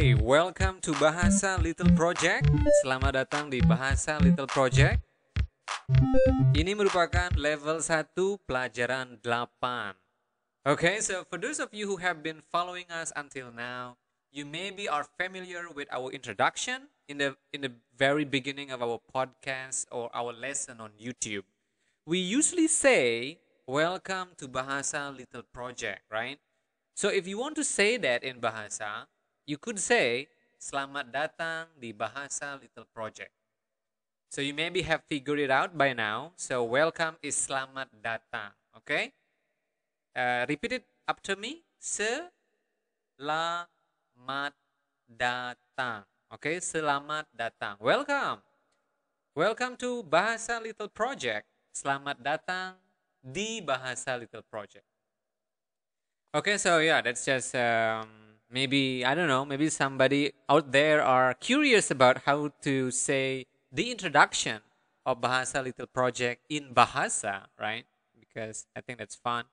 Okay, welcome to Bahasa Little Project. Selamat datang di Bahasa Little Project. Ini merupakan level 1 pelajaran 8. Okay, so for those of you who have been following us until now, you maybe are familiar with our introduction in the in the very beginning of our podcast or our lesson on YouTube. We usually say, "Welcome to Bahasa Little Project," right? So if you want to say that in Bahasa, you could say selamat datang di Bahasa Little Project. So you maybe have figured it out by now. So welcome is selamat datang. Okay? Uh, repeat it after me. Selamat datang. Okay? Selamat datang. Welcome. Welcome to Bahasa Little Project. Selamat datang di Bahasa Little Project. Okay, so yeah, that's just um, maybe i don't know maybe somebody out there are curious about how to say the introduction of bahasa little project in bahasa right? Because i think that's fun.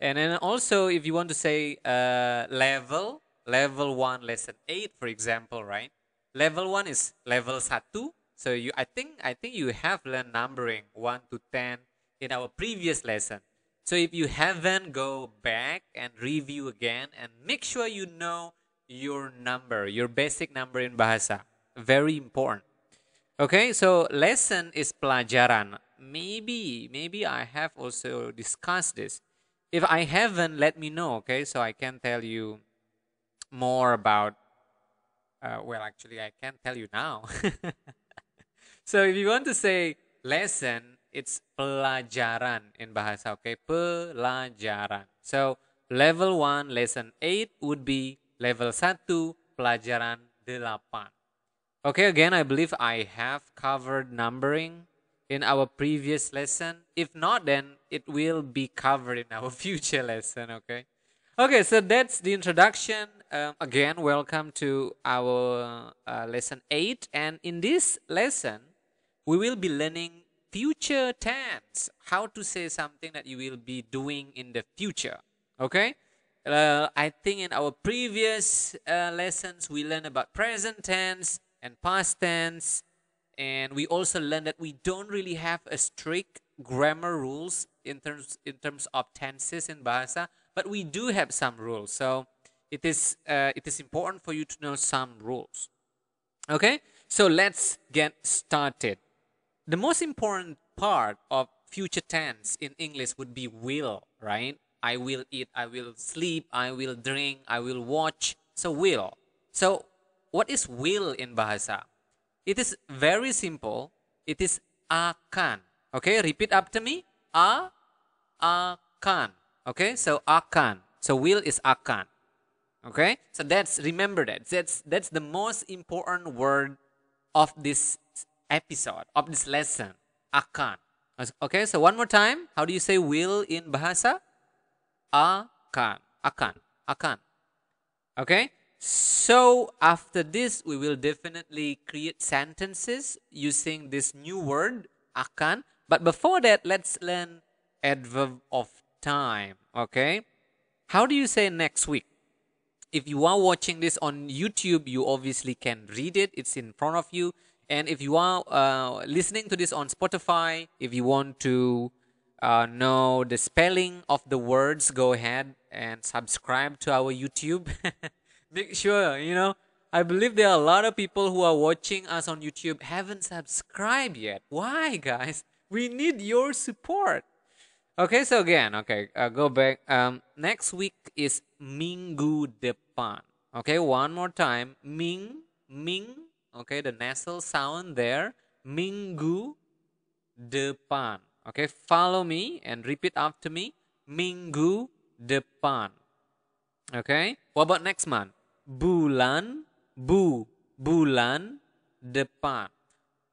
And then also if you want to say uh, level level 1 lesson 8 for example right? Level 1 is level 1 so you i think i think you have learned numbering 1 to 10 in our previous lesson so if you haven't, go back and review again and make sure you know your number, your basic number in bahasa. Very important. Okay, so lesson is pelajaran. Maybe, maybe I have also discussed this. If I haven't, let me know, okay? So I can tell you more about, uh, well, actually, I can tell you now. so if you want to say lesson, it's pelajaran in bahasa okay? pelajaran. So level 1 lesson 8 would be level 1 pelajaran 8 okay again i believe i have covered numbering in our previous lesson. If not then it will be covered in our future lesson okay? Okay so that's the introduction. Um, again welcome to our uh, lesson 8 and in this lesson we will be learning future tense how to say something that you will be doing in the future okay? Uh, i think in our previous uh, lessons we learned about present tense and past tense and we also learned that we don't really have a strict grammar rules in terms in terms of tenses in bahasa but we do have some rules. So it is uh, it is important for you to know some rules okay? So let's get started the most important part of future tense in English would be will, right? I will eat, I will sleep, I will drink, I will watch. So will. So what is will in bahasa? It is very simple. It is akan. Okay, repeat after me. A akan. Okay, so akan. So will is akan. Okay, so that's remember that. That's that's the most important word of this episode of this lesson akan. Okay so one more time. How do you say will in bahasa? Akan. Akan. Akan. Okay? So after this we will definitely create sentences using this new word akan. But before that let's learn adverb of time okay? How do you say next week? If you are watching this on youtube you obviously can read it. It's in front of you and if you are uh, listening to this on Spotify, if you want to uh, know the spelling of the words, go ahead and subscribe to our YouTube. Make sure, you know, I believe there are a lot of people who are watching us on YouTube haven't subscribed yet. Why, guys? We need your support. Okay, so again, okay, uh, go back. Um, next week is Minggu depan. Okay, one more time. Ming, Ming okay the nasal sound there minggu depan. Okay follow me and repeat after me minggu depan. Okay what about next month? Bulan bu bulan depan.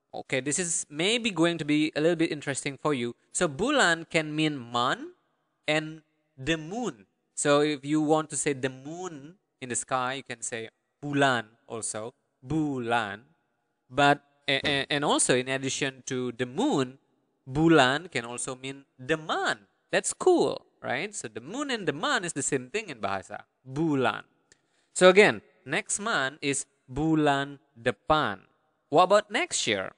Okay this is maybe going to be a little bit interesting for you. So bulan can mean month and the moon. So if you want to say the moon in the sky you can say bulan also bulan. But and also in addition to the moon, bulan can also mean the man. That's cool, right? So the moon and the man is the same thing in bahasa. Bulan. So again, next month is bulan depan. What about next year?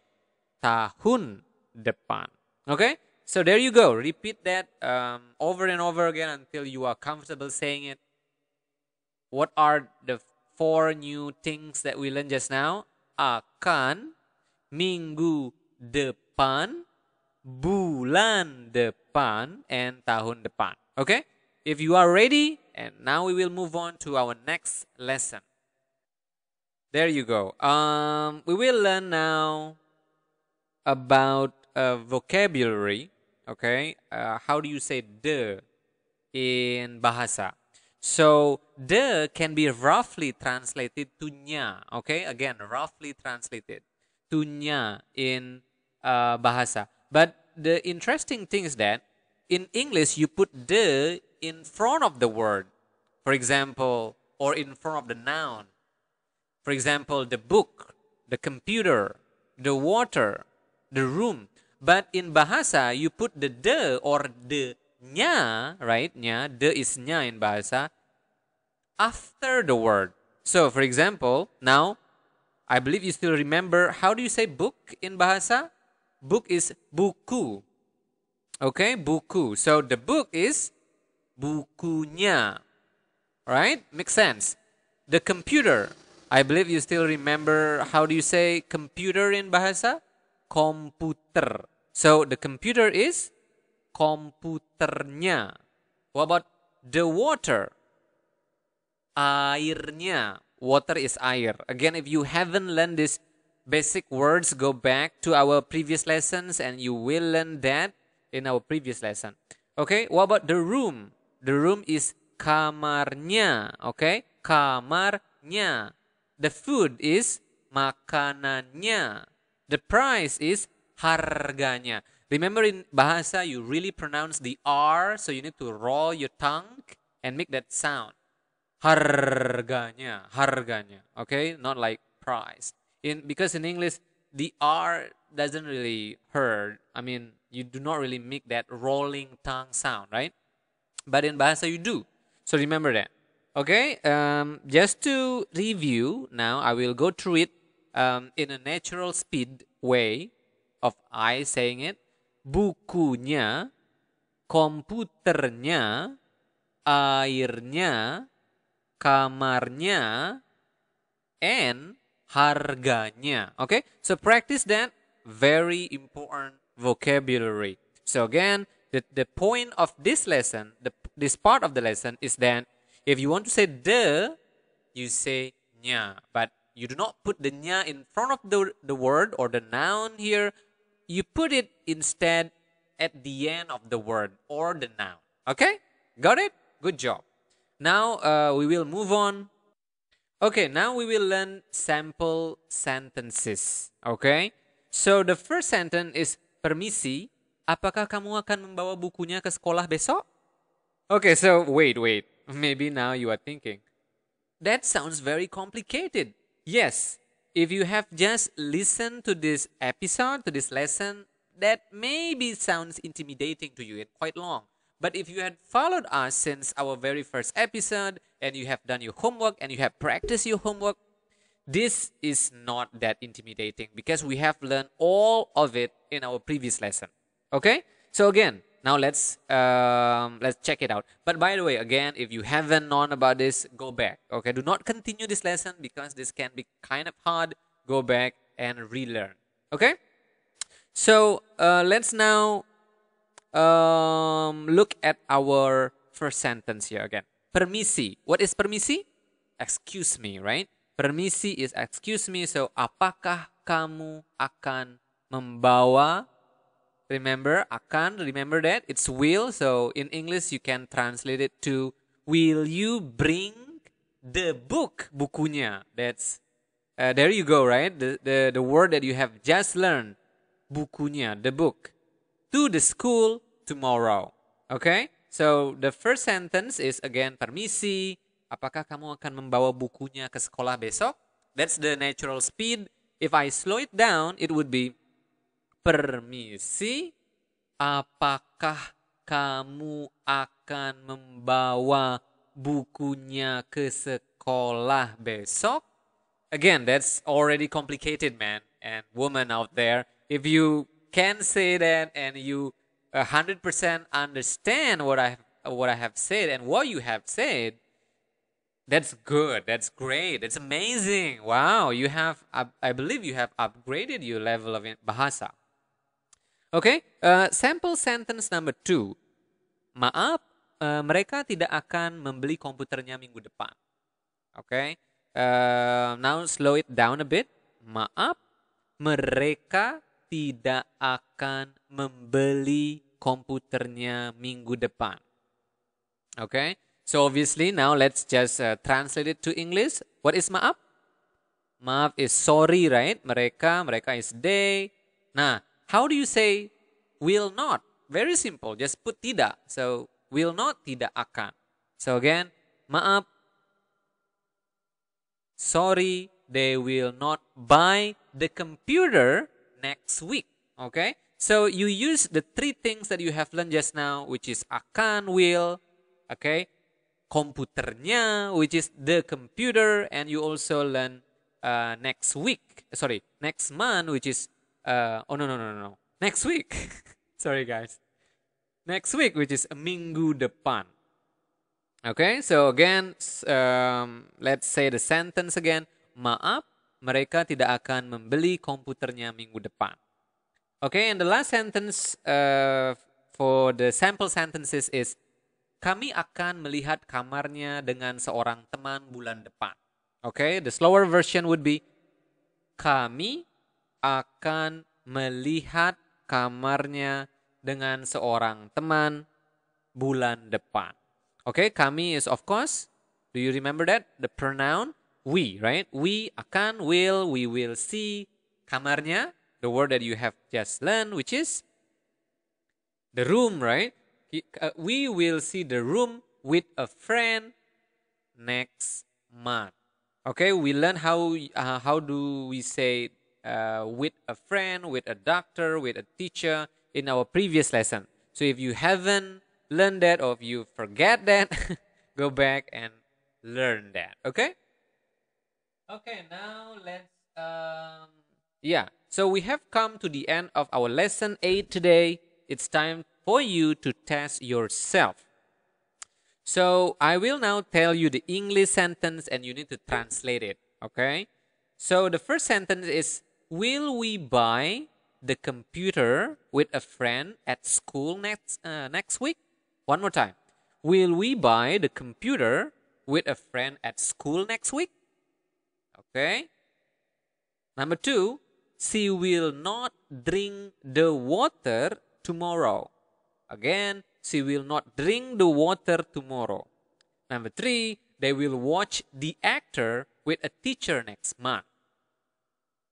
Tahun depan. Okay? So there you go. Repeat that um, over and over again until you are comfortable saying it. What are the four new things that we learned just now? Akan, minggu depan, bulan depan, and tahun depan. Okay? If you are ready, and now we will move on to our next lesson. There you go. Um, we will learn now about uh, vocabulary. Okay, uh, how do you say the in bahasa? So the can be roughly translated to nya. Okay, again, roughly translated to nya in uh, bahasa. But the interesting thing is that in English you put the in front of the word, for example, or in front of the noun. For example, the book, the computer, the water, the room. But in bahasa, you put the the or the nya, right? Nya, the is nya in bahasa, after the word. So, for example, now, I believe you still remember, how do you say book in bahasa? Book is buku. Okay, buku. So, the book is bukunya. Right? Makes sense. The computer. I believe you still remember how do you say computer in bahasa? Komputer. So the computer is komputernya. What about the water? Airnya. Water is air. Again, if you haven't learned these basic words, go back to our previous lessons and you will learn that in our previous lesson. Okay, what about the room? The room is kamarnya. Okay, kamarnya. The food is makanannya. The price is harganya. Remember in bahasa you really pronounce the R so you need to roll your tongue and make that sound. Harganya, harganya. Okay, not like price. In because in English the R doesn't really hurt. I mean, you do not really make that rolling tongue sound, right? But in Bahasa you do. So remember that. Okay, um, just to review now, I will go through it um, in a natural speed way of I saying it. Bukunya, komputernya, airnya, kamarnya, and harganya. Okay, so practice that very important vocabulary. So again, the, the point of this lesson, the, this part of the lesson is that if you want to say the, you say nya. But you do not put the nya in front of the, the word or the noun here. You put it instead at the end of the word or the noun. Okay? Got it? Good job. Now uh, we will move on. Okay, now we will learn sample sentences. Okay? So the first sentence is permisi apakah kamu akan membawa bukunya ke sekolah besok? Okay, so wait, wait. Maybe now you are thinking, that sounds very complicated. Yes, if you have just listened to this episode, to this lesson, that maybe sounds intimidating to you and quite long. But if you had followed us since our very first episode and you have done your homework and you have practiced your homework, this is not that intimidating because we have learned all of it in our previous lesson. Okay, so again, now let's um, let's check it out. But by the way, again, if you haven't known about this, go back. Okay, do not continue this lesson because this can be kind of hard. Go back and relearn. Okay, so uh, let's now um, look at our first sentence here again. Permisi. What is permisi? Excuse me, right? Permisi is excuse me. So, apakah kamu akan membawa Remember, akan, remember that? It's will. So in English, you can translate it to, will you bring the book, bukunya? That's, uh, there you go, right? The, the, the word that you have just learned, bukunya, the book, to the school tomorrow. Okay? So the first sentence is again, permisi, apakah kamu akan membawa bukunya ke sekolah besok? That's the natural speed. If I slow it down, it would be permisi, apakah kamu akan membawa bukunya ke sekolah? besok. Again, that's already complicated, man and woman out there. If you can say that and you 100% understand what I what I have said and what you have said, that's good. That's great. That's amazing. Wow, you have I believe you have upgraded your level of bahasa. Okay, uh, sample sentence number two. Maaf, uh, mereka tidak akan membeli komputernya minggu depan. Okay, uh, now slow it down a bit. Maaf, mereka tidak akan membeli komputernya minggu depan. Okay, so obviously now let's just uh, translate it to English. What is maaf? Maaf is sorry, right? Mereka, mereka is they. Nah, how do you say will not? Very simple, just put tidak. So will not tidak akan. So again, maaf, sorry, they will not buy the computer next week. Okay, so you use the three things that you have learned just now, which is akan, will, okay, komputernya, which is the computer, and you also learn uh, next week, sorry, next month, which is, uh, oh no, no, no, no, next week. sorry guys. Next week, which is minggu depan. Okay, so again, um, let's say the sentence again. Maaf, mereka tidak akan membeli komputernya minggu depan. Okay, and the last sentence uh, for the sample sentences is kami akan melihat kamarnya dengan seorang teman bulan depan. Okay, the slower version would be kami akan melihat kamarnya dengan seorang teman bulan depan. Okay, kami is of course, do you remember that? The pronoun we, right? We akan, will, we will see kamarnya the word that you have just learned, which is the room, right? Uh, we will see the room with a friend next month. Okay, we learn how uh, how do we say uh, with a friend, with a doctor, with a teacher in our previous lesson. So if you haven't learned that or if you forget that, go back and learn that. Okay. Okay, now let's um yeah. So we have come to the end of our lesson 8 today. It's time for you to test yourself. So I will now tell you the English sentence and you need to translate it. Okay? So the first sentence is Will we buy the computer with a friend at school next, uh, next week? One more time. Will we buy the computer with a friend at school next week? Okay? Number two, she will not drink the water tomorrow. Again, she will not drink the water tomorrow. Number three, they will watch the actor with a teacher next month.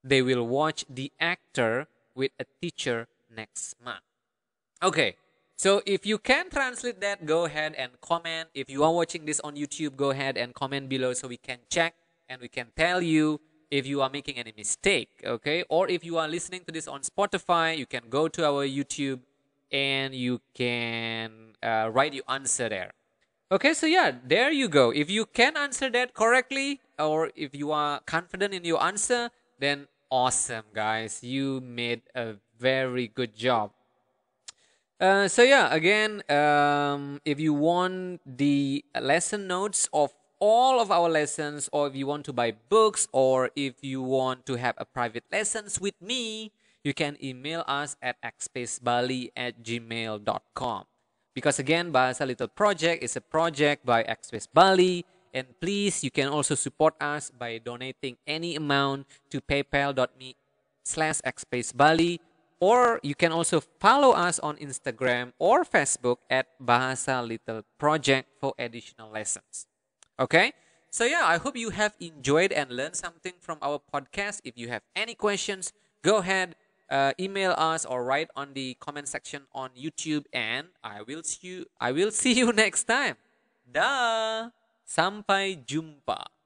They will watch the actor with a teacher next month. Okay, so if you can translate that, go ahead and comment. If you are watching this on YouTube, go ahead and comment below so we can check and we can tell you if you are making any mistake okay or if you are listening to this on spotify you can go to our youtube and you can uh, write your answer there okay so yeah there you go if you can answer that correctly or if you are confident in your answer then awesome guys. You made a very good job. Uh, so yeah again um, if you want the lesson notes of all of our lessons or if you want to buy books or if you want to have a private lessons with me you can email us at xspacebali at gmail.com because again bahasa little project is a project by xspace bali and please you can also support us by donating any amount to paypal.me slash xspacebali or you can also follow us on instagram or facebook at bahasa little project for additional lessons Okay? So, yeah, I hope you have enjoyed and learned something from our podcast. If you have any questions, go ahead, uh, email us or write on the comment section on YouTube, and I will see you. I will see you next time. Dah, sampai jumpa.